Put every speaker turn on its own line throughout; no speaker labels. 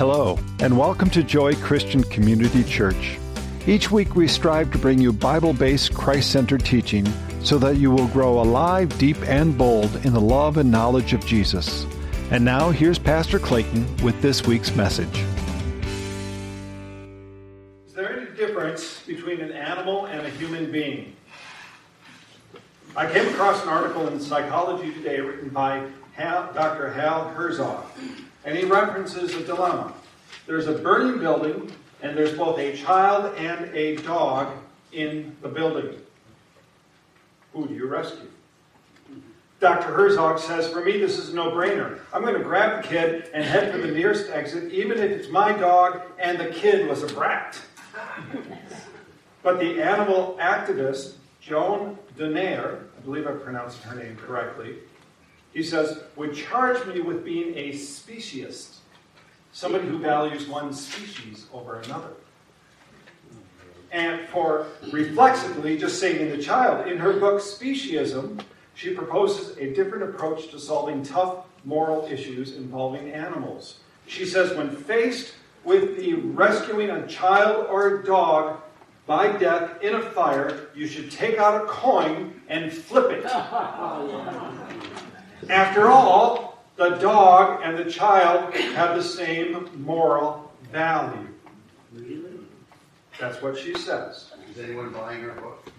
Hello, and welcome to Joy Christian Community Church. Each week we strive to bring you Bible based, Christ centered teaching so that you will grow alive, deep, and bold in the love and knowledge of Jesus. And now here's Pastor Clayton with this week's message.
Is there any difference between an animal and a human being? I came across an article in Psychology Today written by Dr. Hal Herzog, and he references a dilemma. There's a burning building, and there's both a child and a dog in the building. Who do you rescue? Dr. Herzog says, For me, this is a no brainer. I'm going to grab the kid and head for the nearest exit, even if it's my dog and the kid was a brat. but the animal activist, Joan Dunayer, I believe I pronounced her name correctly, he says, would charge me with being a somebody who values one species over another. And for reflexively just saving the child, in her book Speciesism, she proposes a different approach to solving tough moral issues involving animals. She says, when faced with the rescuing a child or a dog by death in a fire, you should take out a coin and flip it. After all, the dog and the child have the same moral value.
Really?
That's what she says.
Is anyone buying her book?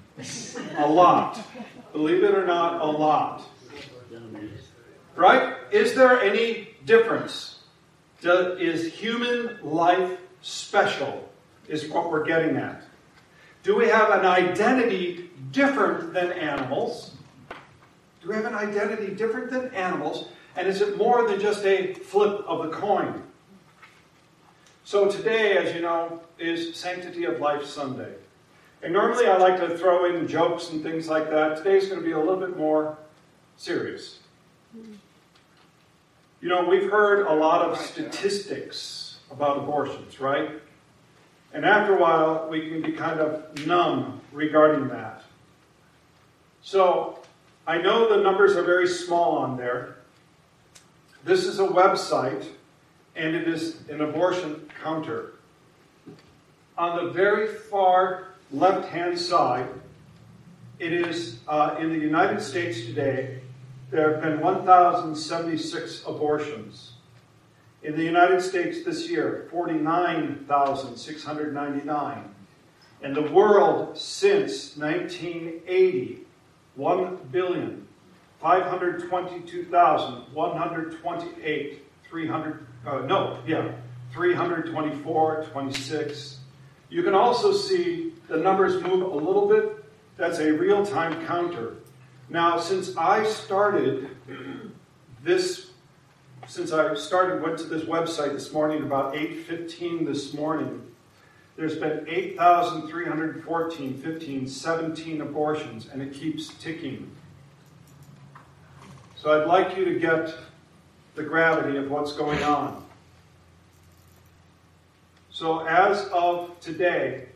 A lot. Believe it or not, a lot. Right? Is there any difference? Do, is human life special? Is what we're getting at. Do we have an identity different than animals? Do we have an identity different than animals? And is it more than just a flip of the coin? So today, as you know, is Sanctity of Life Sunday. And normally I like to throw in jokes and things like that. Today is going to be a little bit more serious. You know, we've heard a lot of statistics about abortions, right? And after a while, we can be kind of numb regarding that. So, I know the numbers are very small on there. This is a website, and it is an abortion counter. On the very far left hand side, it is uh, in the United States today, there have been 1,076 abortions. In the United States this year, 49,699. In the world since 1980, 1 billion 522,128 300 uh, no yeah 324 26 you can also see the numbers move a little bit. That's a real-time counter. Now since i started this since i started went to this website this morning about 8.15 this morning there's been 8,314, 15, 17 abortions, and it keeps ticking. So I'd like you to get the gravity of what's going on. So as of today,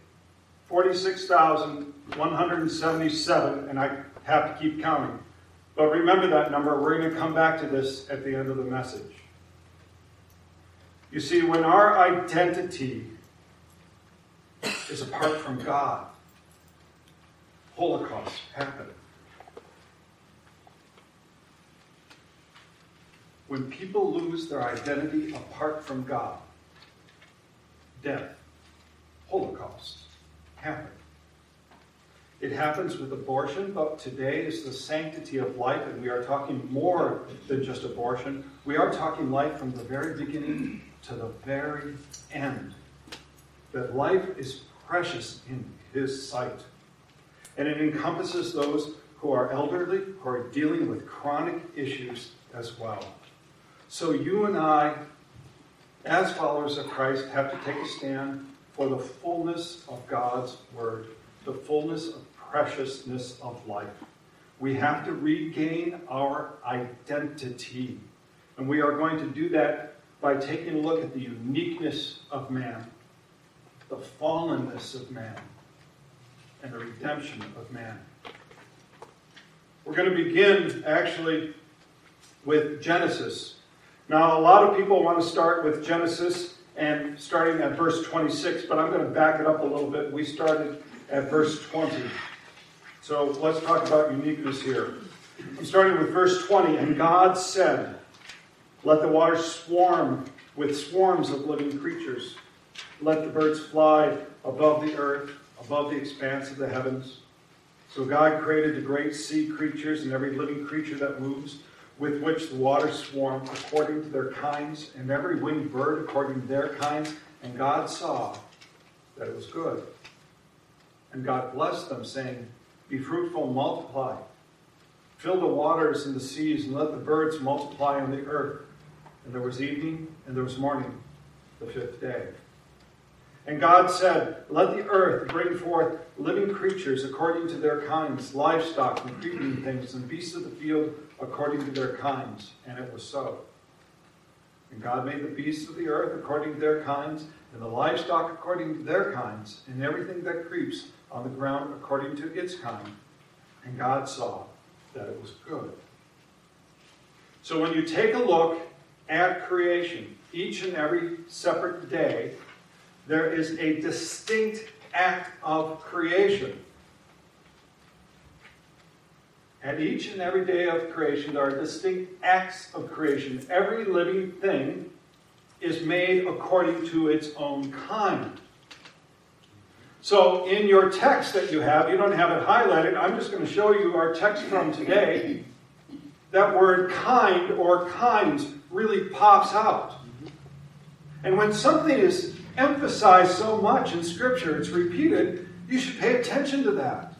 46,177, and I have to keep counting. But remember that number. We're going to come back to this at the end of the message. You see, when our identity is apart from God. Holocaust happened. When people lose their identity apart from God, death, Holocaust happen. It happens with abortion, but today is the sanctity of life, and we are talking more than just abortion. We are talking life from the very beginning to the very end. That life is precious in His sight. And it encompasses those who are elderly, who are dealing with chronic issues as well. So you and I, as followers of Christ, have to take a stand for the fullness of God's Word, the fullness of preciousness of life. We have to regain our identity. And we are going to do that by taking a look at the uniqueness of man the fallenness of man and the redemption of man. We're going to begin actually with Genesis. Now, a lot of people want to start with Genesis and starting at verse 26, but I'm going to back it up a little bit. We started at verse 20. So let's talk about uniqueness here. I'm starting with verse 20. And God said, Let the waters swarm with swarms of living creatures. Let the birds fly above the earth, above the expanse of the heavens. So God created the great sea creatures and every living creature that moves, with which the waters swarm, according to their kinds, and every winged bird according to their kinds. And God saw that it was good. And God blessed them, saying, Be fruitful and multiply. Fill the waters and the seas, and let the birds multiply on the earth. And there was evening, and there was morning, the fifth day. And God said, Let the earth bring forth living creatures according to their kinds, livestock and creeping things, and beasts of the field according to their kinds. And it was so. And God made the beasts of the earth according to their kinds, and the livestock according to their kinds, and everything that creeps on the ground according to its kind. And God saw that it was good. So when you take a look at creation, each and every separate day, there is a distinct act of creation. At each and every day of creation, there are distinct acts of creation. Every living thing is made according to its own kind. So, in your text that you have, you don't have it highlighted. I'm just going to show you our text from today. That word kind or kinds really pops out. And when something is emphasized so much in Scripture, it's repeated, you should pay attention to that.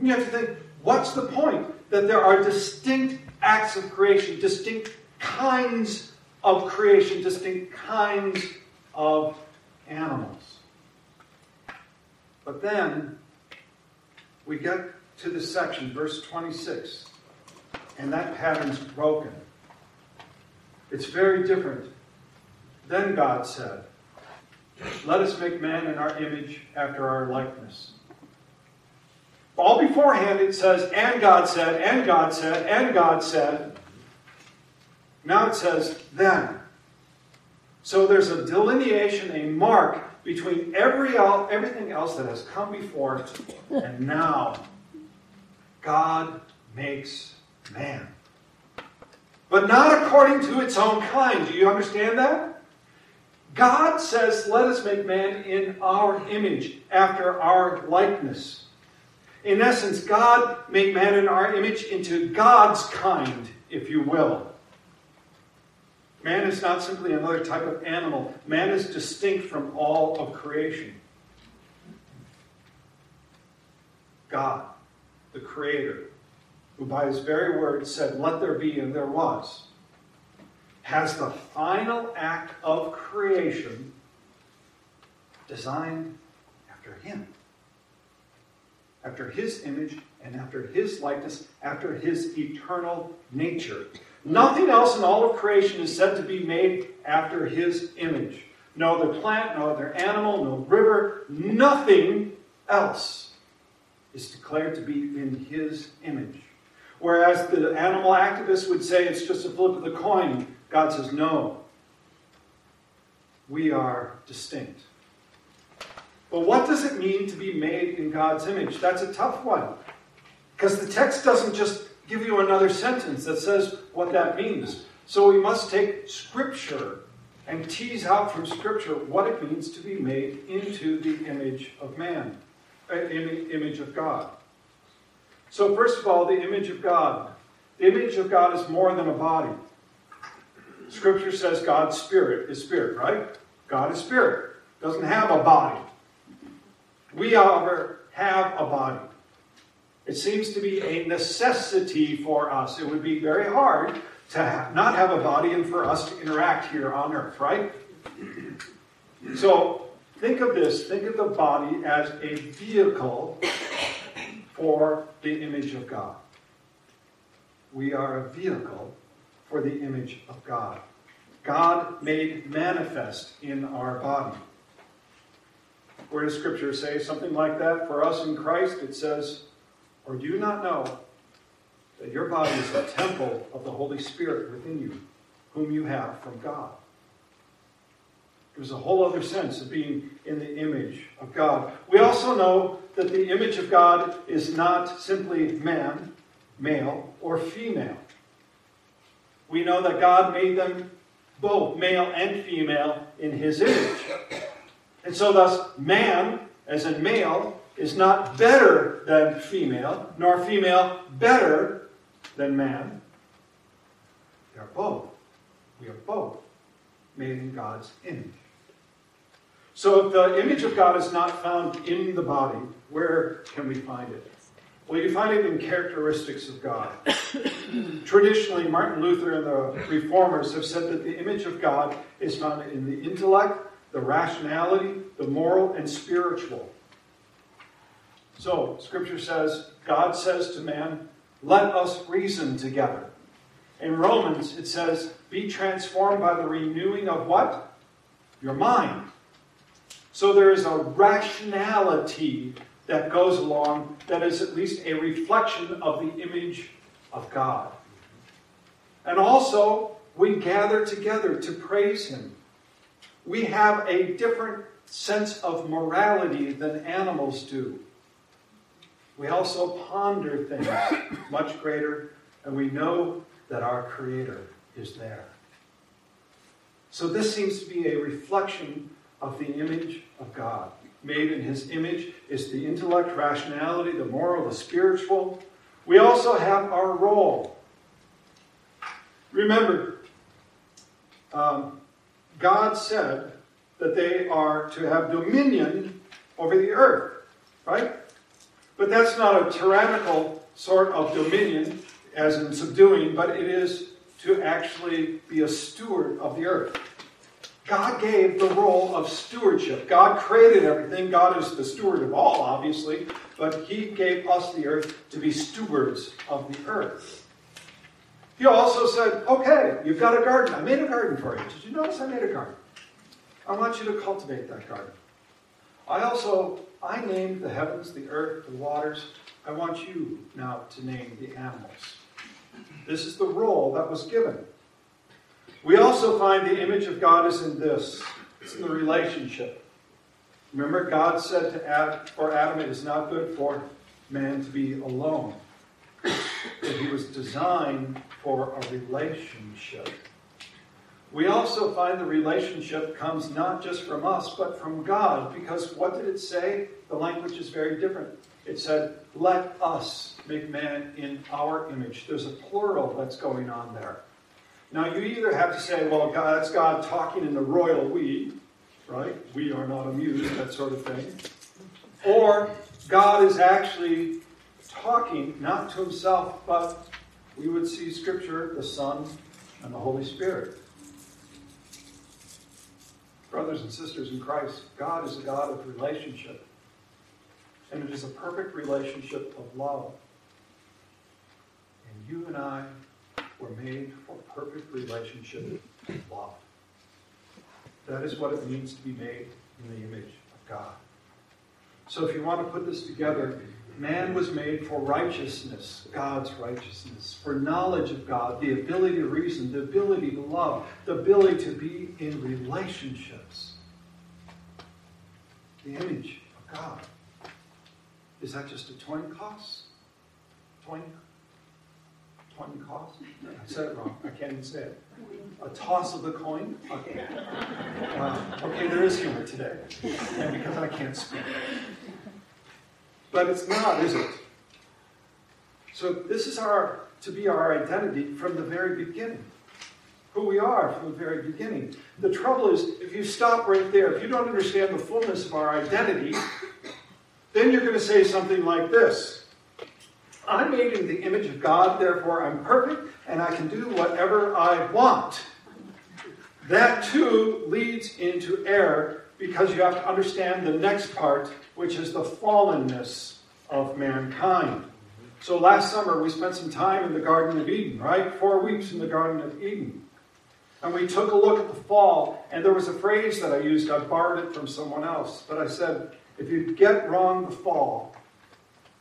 You have to think, what's the point? That there are distinct acts of creation, distinct kinds of creation, distinct kinds of animals. But then we get to the section, verse 26, and that pattern's broken. It's very different. Then God said, let us make man in our image after our likeness. All beforehand it says, and God said, and God said, and God said. Now it says, then. So there's a delineation, a mark between every everything else that has come before and now God makes man. But not according to its own kind. Do you understand that? God says, Let us make man in our image, after our likeness. In essence, God made man in our image into God's kind, if you will. Man is not simply another type of animal, man is distinct from all of creation. God, the Creator, who by his very word said, Let there be, and there was has the final act of creation designed after him, after his image and after his likeness, after his eternal nature. Nothing else in all of creation is said to be made after his image. No other plant, no other animal, no river, nothing else is declared to be in his image. Whereas the animal activists would say it's just a flip of the coin God says, no. We are distinct. But what does it mean to be made in God's image? That's a tough one. Because the text doesn't just give you another sentence that says what that means. So we must take Scripture and tease out from Scripture what it means to be made into the image of man, uh, image of God. So, first of all, the image of God. The image of God is more than a body. Scripture says God's spirit is spirit, right? God is spirit. Doesn't have a body. We, however, have a body. It seems to be a necessity for us. It would be very hard to not have a body and for us to interact here on earth, right? So think of this think of the body as a vehicle for the image of God. We are a vehicle for the image of God. God made manifest in our body. Where does Scripture say something like that? For us in Christ, it says, Or do you not know that your body is a temple of the Holy Spirit within you, whom you have from God? There's a whole other sense of being in the image of God. We also know that the image of God is not simply man, male, or female. We know that God made them both male and female in his image. And so, thus, man, as in male, is not better than female, nor female better than man. They are both. We are both made in God's image. So, if the image of God is not found in the body, where can we find it? Well, you find it in characteristics of God. Traditionally, Martin Luther and the reformers have said that the image of God is found in the intellect, the rationality, the moral, and spiritual. So, Scripture says, God says to man, let us reason together. In Romans, it says, be transformed by the renewing of what? Your mind. So there is a rationality that goes along that is at least a reflection of the image of God. And also, we gather together to praise Him. We have a different sense of morality than animals do. We also ponder things much greater, and we know that our Creator is there. So, this seems to be a reflection of the image of God. Made in His image is the intellect, rationality, the moral, the spiritual. We also have our role. Remember, um, God said that they are to have dominion over the earth, right? But that's not a tyrannical sort of dominion, as in subduing, but it is to actually be a steward of the earth. God gave the role of stewardship. God created everything. God is the steward of all, obviously, but He gave us the earth to be stewards of the earth. He also said, Okay, you've got a garden. I made a garden for you. Did you notice I made a garden? I want you to cultivate that garden. I also I named the heavens, the earth, the waters. I want you now to name the animals. This is the role that was given. We also find the image of God is in this it's in the relationship. Remember, God said to Adam, for Adam, it is not good for man to be alone. That he was designed for a relationship. We also find the relationship comes not just from us, but from God. Because what did it say? The language is very different. It said, Let us make man in our image. There's a plural that's going on there. Now, you either have to say, Well, God, that's God talking in the royal we, right? We are not amused, that sort of thing. Or God is actually talking, not to himself, but we would see Scripture, the Son, and the Holy Spirit. Brothers and sisters in Christ, God is a God of relationship. And it is a perfect relationship of love. And you and I were made for perfect relationship of love. That is what it means to be made in the image of God. So if you want to put this together, Man was made for righteousness, God's righteousness, for knowledge of God, the ability to reason, the ability to love, the ability to be in relationships. The image of God. Is that just a coin cost? Coin? Coin cost? I said it wrong. I can't even say it. A toss of the coin? Okay. Okay, there is humor today. And because I can't speak. But it's not, is it? So this is our to be our identity from the very beginning. Who we are from the very beginning. The trouble is, if you stop right there, if you don't understand the fullness of our identity, then you're going to say something like this I'm made in the image of God, therefore I'm perfect, and I can do whatever I want. That too leads into error because you have to understand the next part, which is the fallenness of mankind. So last summer we spent some time in the Garden of Eden, right? Four weeks in the Garden of Eden. And we took a look at the fall, and there was a phrase that I used. I borrowed it from someone else. But I said, if you get wrong the fall,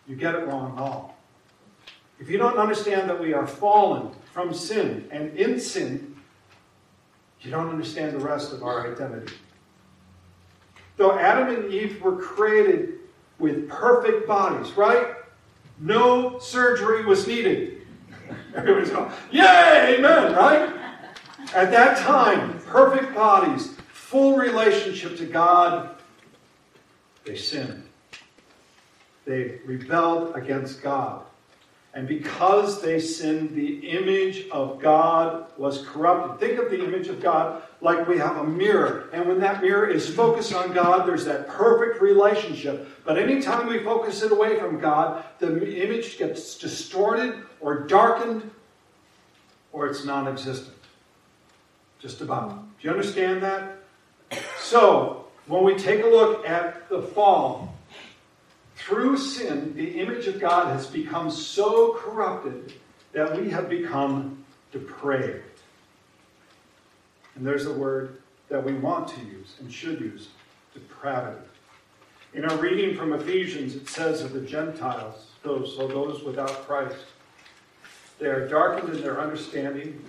you get it wrong all. If you don't understand that we are fallen from sin and in sin, you don't understand the rest of our identity. Though Adam and Eve were created with perfect bodies, right? No surgery was needed. Everybody's going, Yay, amen, right? At that time, perfect bodies, full relationship to God, they sinned. They rebelled against God. And because they sinned, the image of God was corrupted. Think of the image of God like we have a mirror. And when that mirror is focused on God, there's that perfect relationship. But anytime we focus it away from God, the image gets distorted or darkened or it's non existent. Just about. Do you understand that? So, when we take a look at the fall, through sin, the image of God has become so corrupted that we have become depraved. And there's a word that we want to use and should use depravity. In our reading from Ephesians, it says of the Gentiles, those, so those without Christ, they are darkened in their understanding,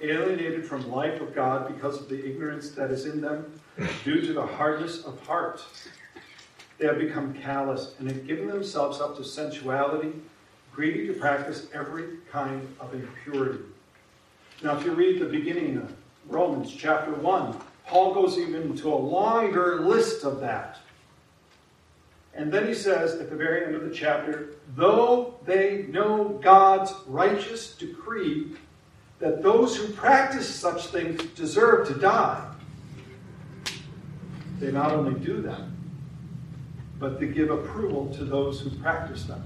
alienated from life of God because of the ignorance that is in them, due to the hardness of heart. They have become callous and have given themselves up to sensuality, greedy to practice every kind of impurity. Now, if you read the beginning of Romans chapter 1, Paul goes even into a longer list of that. And then he says at the very end of the chapter, though they know God's righteous decree that those who practice such things deserve to die, they not only do them, but to give approval to those who practice them.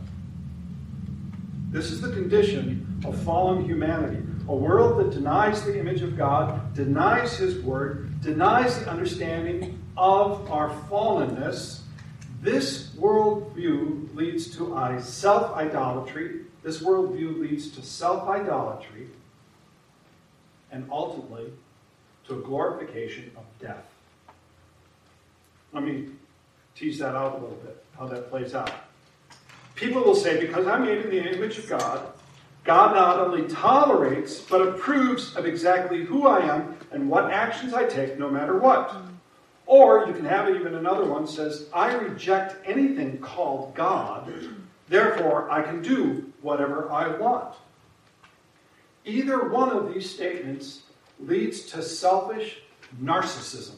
This is the condition of fallen humanity. A world that denies the image of God, denies His Word, denies the understanding of our fallenness. This worldview leads to self idolatry. This worldview leads to self idolatry and ultimately to a glorification of death. Let me tease that out a little bit, how that plays out. People will say, because I'm made in the image of God, God not only tolerates, but approves of exactly who I am and what actions I take, no matter what. Or you can have even another one says, I reject anything called God, therefore I can do whatever I want. Either one of these statements leads to selfish narcissism.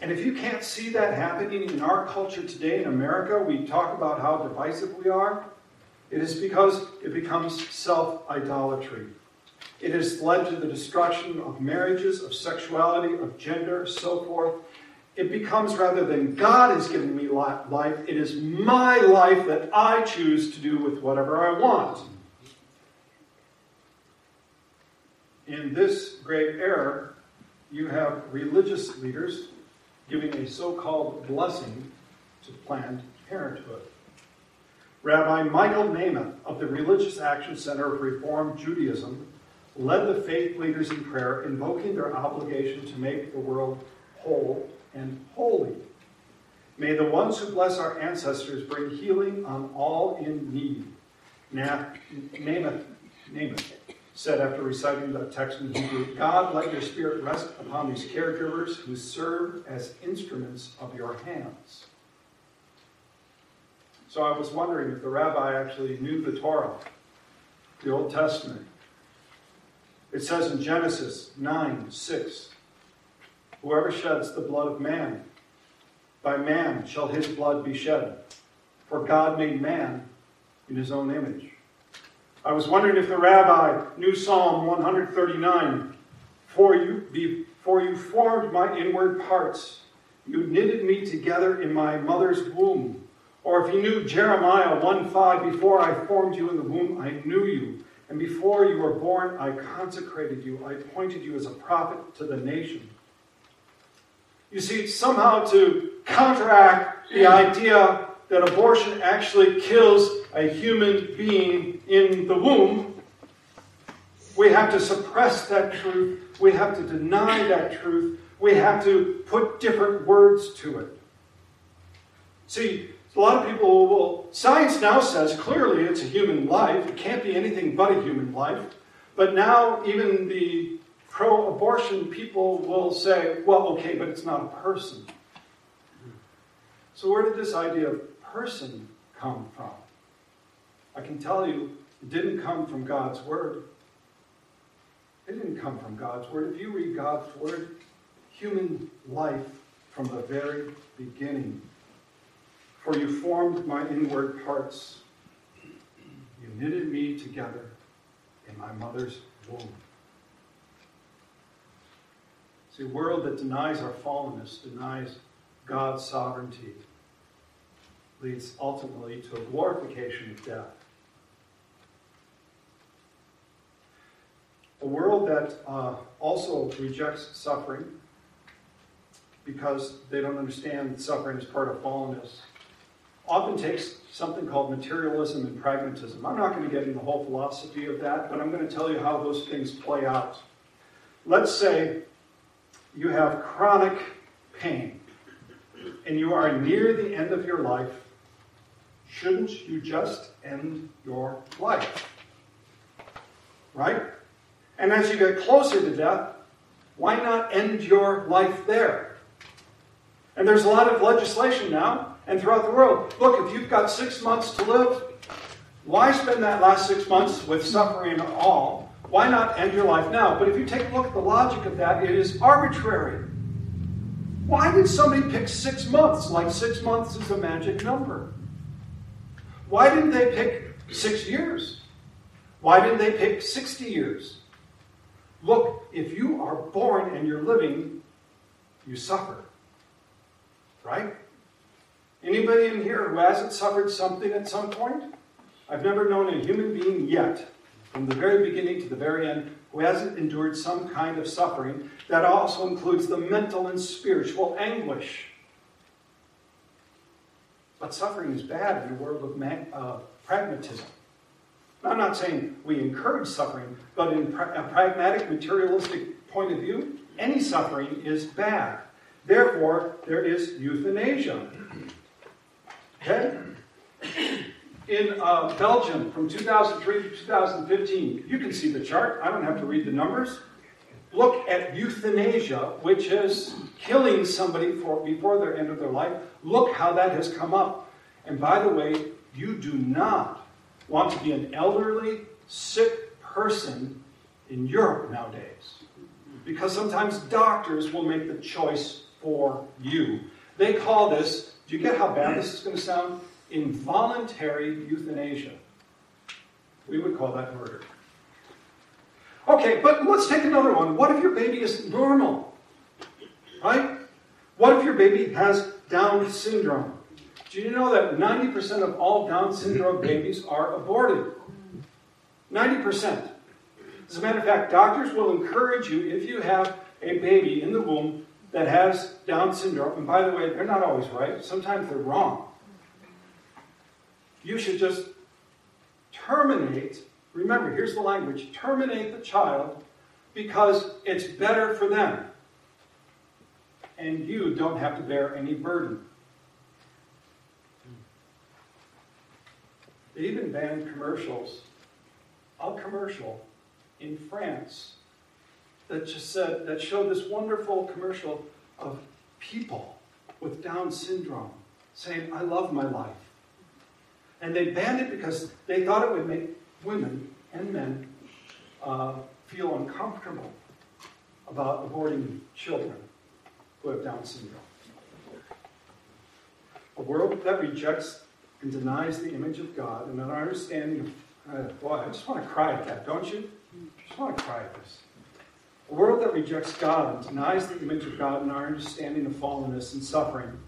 And if you can't see that happening in our culture today in America, we talk about how divisive we are. It is because it becomes self idolatry. It has led to the destruction of marriages, of sexuality, of gender, so forth. It becomes rather than God is giving me life, it is my life that I choose to do with whatever I want. In this grave error, you have religious leaders giving a so called blessing to Planned Parenthood. Rabbi Michael Namath of the Religious Action Center of Reform Judaism led the faith leaders in prayer, invoking their obligation to make the world whole and holy. May the ones who bless our ancestors bring healing on all in need. Namath, Namath said after reciting the text in Hebrew, God, let your spirit rest upon these caregivers who serve as instruments of your hands. So I was wondering if the rabbi actually knew the Torah, the Old Testament. It says in Genesis 9 6, Whoever sheds the blood of man, by man shall his blood be shed. For God made man in his own image. I was wondering if the rabbi knew Psalm 139. For you, before you formed my inward parts, you knitted me together in my mother's womb. Or if he knew Jeremiah 1:5, before I formed you in the womb, I knew you. And before you were born, I consecrated you. I appointed you as a prophet to the nation. You see, somehow to counteract the idea that abortion actually kills a human being in the womb, we have to suppress that truth. We have to deny that truth. We have to put different words to it. See, a lot of people will, science now says clearly it's a human life. It can't be anything but a human life. But now, even the pro abortion people will say, well, okay, but it's not a person. So, where did this idea of person come from? I can tell you it didn't come from God's Word. It didn't come from God's Word. If you read God's Word, human life from the very beginning. For you formed my inward parts. You knitted me together in my mother's womb. See, a world that denies our fallenness, denies God's sovereignty, leads ultimately to a glorification of death. A world that uh, also rejects suffering because they don't understand suffering is part of fallenness often takes something called materialism and pragmatism. I'm not going to get into the whole philosophy of that, but I'm going to tell you how those things play out. Let's say you have chronic pain and you are near the end of your life. Shouldn't you just end your life? Right? And as you get closer to death, why not end your life there? And there's a lot of legislation now and throughout the world. Look, if you've got six months to live, why spend that last six months with suffering all? Why not end your life now? But if you take a look at the logic of that, it is arbitrary. Why did somebody pick six months? Like six months is a magic number. Why didn't they pick six years? Why didn't they pick 60 years? Look, if you are born and you're living, you suffer. Right? Anybody in here who hasn't suffered something at some point? I've never known a human being yet, from the very beginning to the very end, who hasn't endured some kind of suffering. That also includes the mental and spiritual anguish. But suffering is bad in a world of uh, pragmatism. I'm not saying we encourage suffering, but in a pragmatic, materialistic point of view, any suffering is bad. Therefore, there is euthanasia. Okay? In uh, Belgium from 2003 to 2015, you can see the chart. I don't have to read the numbers. Look at euthanasia, which is killing somebody for, before their end of their life. Look how that has come up. And by the way, you do not want to be an elderly, sick person in Europe nowadays. Because sometimes doctors will make the choice for you. They call this do you get how bad this is going to sound? Involuntary euthanasia. We would call that murder. Okay, but let's take another one. What if your baby is normal? Right? What if your baby has Down syndrome? Do you know that 90% of all Down syndrome babies are aborted? 90%. As a matter of fact, doctors will encourage you, if you have a baby in the womb, that has Down syndrome, and by the way, they're not always right, sometimes they're wrong. You should just terminate, remember, here's the language terminate the child because it's better for them. And you don't have to bear any burden. They even banned commercials, a commercial in France that just said that showed this wonderful commercial of people with Down syndrome saying, I love my life. And they banned it because they thought it would make women and men uh, feel uncomfortable about aborting children who have Down syndrome. A world that rejects and denies the image of God and an understanding of, uh, boy, I just want to cry at that, don't you? I just want to cry at this. A world that rejects God and denies the image of God and our understanding of fallenness and suffering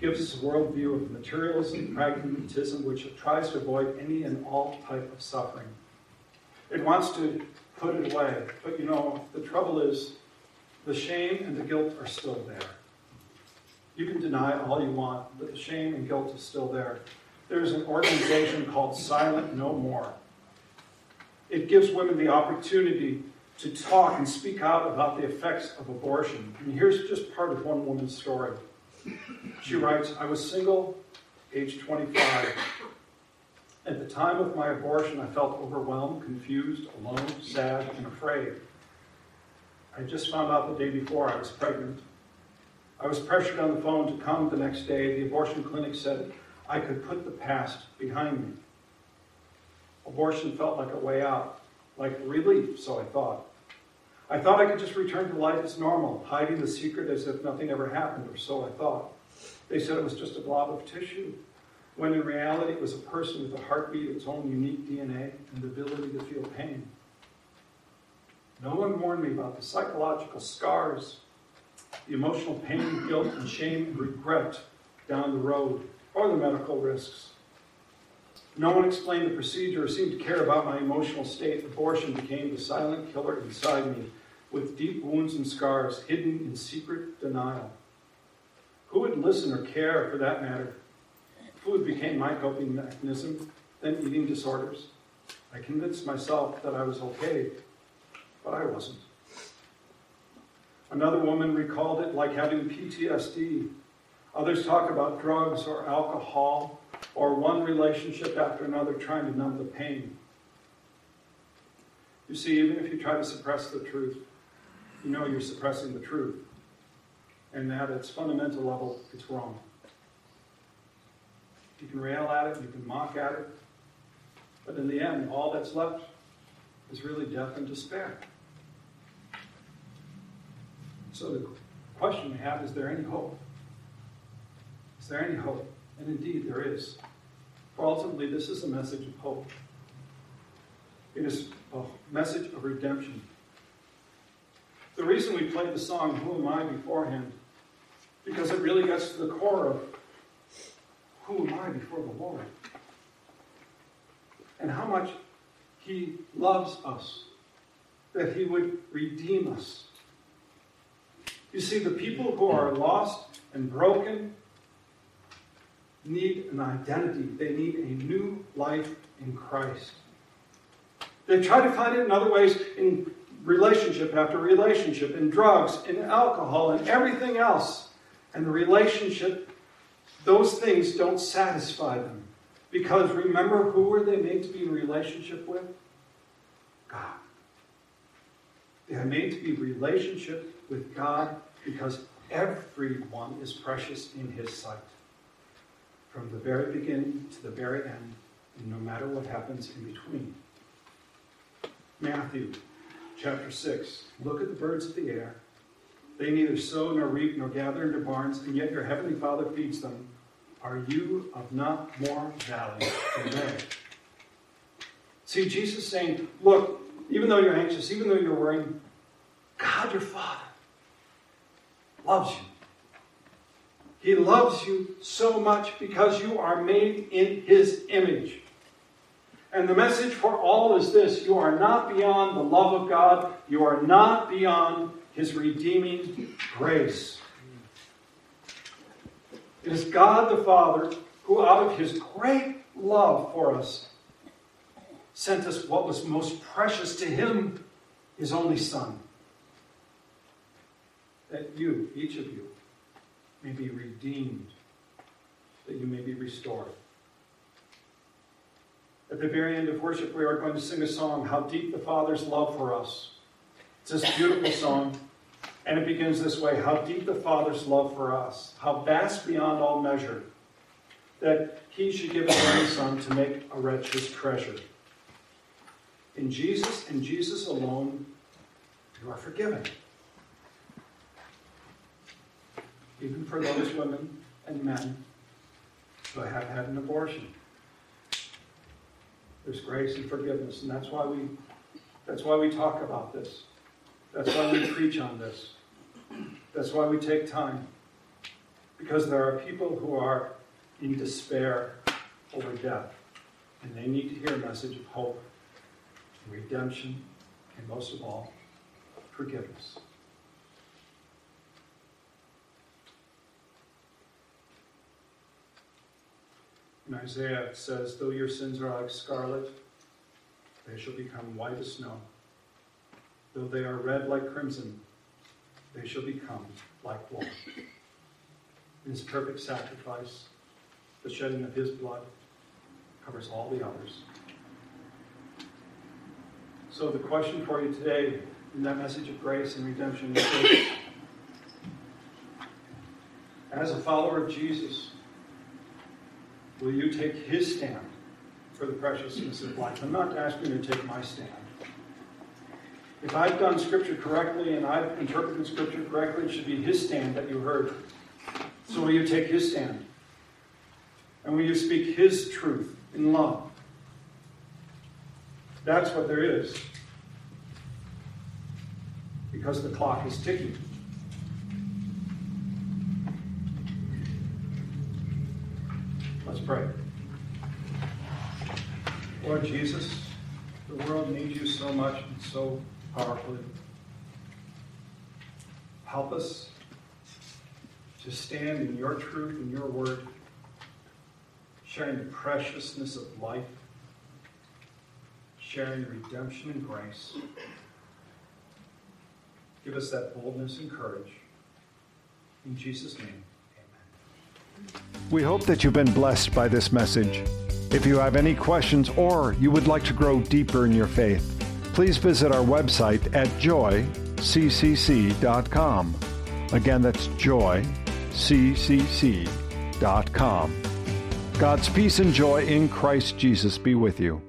gives us a worldview of materialism and pragmatism which tries to avoid any and all type of suffering. It wants to put it away, but you know, the trouble is the shame and the guilt are still there. You can deny all you want, but the shame and guilt is still there. There's an organization called Silent No More. It gives women the opportunity to talk and speak out about the effects of abortion. And here's just part of one woman's story. She writes I was single, age 25. At the time of my abortion, I felt overwhelmed, confused, alone, sad, and afraid. I just found out the day before I was pregnant. I was pressured on the phone to come the next day. The abortion clinic said I could put the past behind me. Abortion felt like a way out, like relief, so I thought. I thought I could just return to life as normal, hiding the secret as if nothing ever happened, or so I thought. They said it was just a blob of tissue, when in reality it was a person with a heartbeat, its own unique DNA, and the ability to feel pain. No one warned me about the psychological scars, the emotional pain, guilt, and shame and regret down the road, or the medical risks. No one explained the procedure or seemed to care about my emotional state. Abortion became the silent killer inside me, with deep wounds and scars hidden in secret denial. Who would listen or care for that matter? Food became my coping mechanism, then eating disorders. I convinced myself that I was okay, but I wasn't. Another woman recalled it like having PTSD. Others talk about drugs or alcohol or one relationship after another trying to numb the pain. You see, even if you try to suppress the truth, you know you're suppressing the truth. And at its fundamental level, it's wrong. You can rail at it, you can mock at it, but in the end, all that's left is really death and despair. So the question we have is there any hope? Is there any hope? And indeed, there is. For ultimately, this is a message of hope. It is a message of redemption. The reason we played the song, Who Am I, beforehand, because it really gets to the core of who am I before the Lord? And how much He loves us, that He would redeem us. You see, the people who are lost and broken need an identity. They need a new life in Christ. They try to find it in other ways in relationship after relationship, in drugs, in alcohol, and everything else. And the relationship, those things don't satisfy them. Because remember, who were they made to be in relationship with? God. They are made to be in relationship with God because everyone is precious in His sight from the very beginning to the very end, and no matter what happens in between. Matthew chapter 6. Look at the birds of the air. They neither sow nor reap nor gather into barns, and yet your heavenly Father feeds them. Are you of not more value than they? See, Jesus saying, Look, even though you're anxious, even though you're worrying, God your Father loves you. He loves you so much because you are made in His image. And the message for all is this you are not beyond the love of God, you are not beyond His redeeming grace. It is God the Father who, out of His great love for us, sent us what was most precious to Him, His only Son. That you, each of you, may be redeemed, that you may be restored. At the very end of worship, we are going to sing a song, How Deep the Father's Love for Us. It's this beautiful song, and it begins this way How deep the Father's love for us, how vast beyond all measure, that He should give His only Son to make a wretch His treasure. In Jesus and Jesus alone, you are forgiven. Even for those women and men who have had an abortion. There's grace and forgiveness, and that's why we that's why we talk about this. That's why we preach on this. That's why we take time. Because there are people who are in despair over death, and they need to hear a message of hope, redemption, and most of all, forgiveness. In Isaiah, it says, Though your sins are like scarlet, they shall become white as snow. Though they are red like crimson, they shall become like wool. His perfect sacrifice, the shedding of his blood covers all the others. So, the question for you today in that message of grace and redemption is As a follower of Jesus, will you take his stand for the preciousness of life? I'm not asking you to take my stand. If I've done Scripture correctly and I've interpreted Scripture correctly, it should be his stand that you heard. So will you take his stand? And will you speak his truth in love? That's what there is. Because the clock is ticking. Pray. Lord Jesus, the world needs you so much and so powerfully. Help us to stand in your truth and your word, sharing the preciousness of life, sharing redemption and grace. Give us that boldness and courage. In Jesus' name.
We hope that you've been blessed by this message. If you have any questions or you would like to grow deeper in your faith, please visit our website at joyccc.com. Again, that's joyccc.com. God's peace and joy in Christ Jesus be with you.